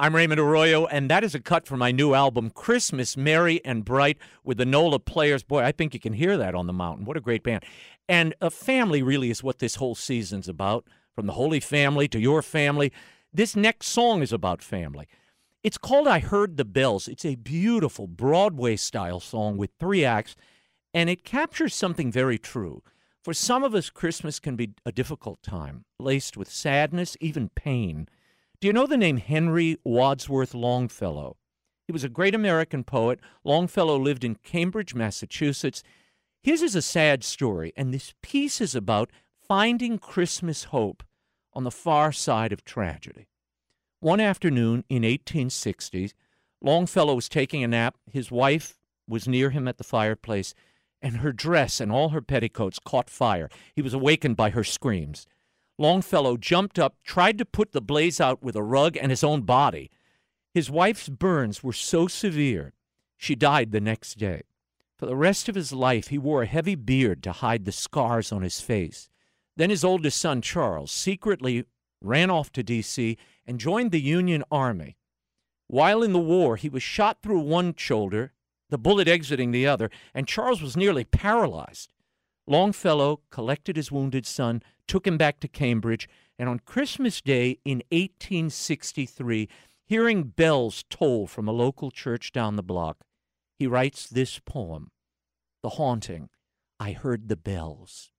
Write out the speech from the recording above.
I'm Raymond Arroyo, and that is a cut from my new album, Christmas Merry and Bright, with the NOLA players. Boy, I think you can hear that on the mountain. What a great band. And a family really is what this whole season's about, from the Holy Family to your family. This next song is about family. It's called I Heard the Bells. It's a beautiful Broadway style song with three acts, and it captures something very true. For some of us, Christmas can be a difficult time, laced with sadness, even pain. Do you know the name Henry Wadsworth Longfellow? He was a great American poet. Longfellow lived in Cambridge, Massachusetts. His is a sad story, and this piece is about finding Christmas hope on the far side of tragedy. One afternoon in 1860, Longfellow was taking a nap. His wife was near him at the fireplace, and her dress and all her petticoats caught fire. He was awakened by her screams. Longfellow jumped up, tried to put the blaze out with a rug and his own body. His wife's burns were so severe, she died the next day. For the rest of his life, he wore a heavy beard to hide the scars on his face. Then his oldest son, Charles, secretly ran off to D.C. and joined the Union Army. While in the war, he was shot through one shoulder, the bullet exiting the other, and Charles was nearly paralyzed. Longfellow collected his wounded son, took him back to Cambridge, and on Christmas Day in 1863, hearing bells toll from a local church down the block, he writes this poem The Haunting I Heard the Bells.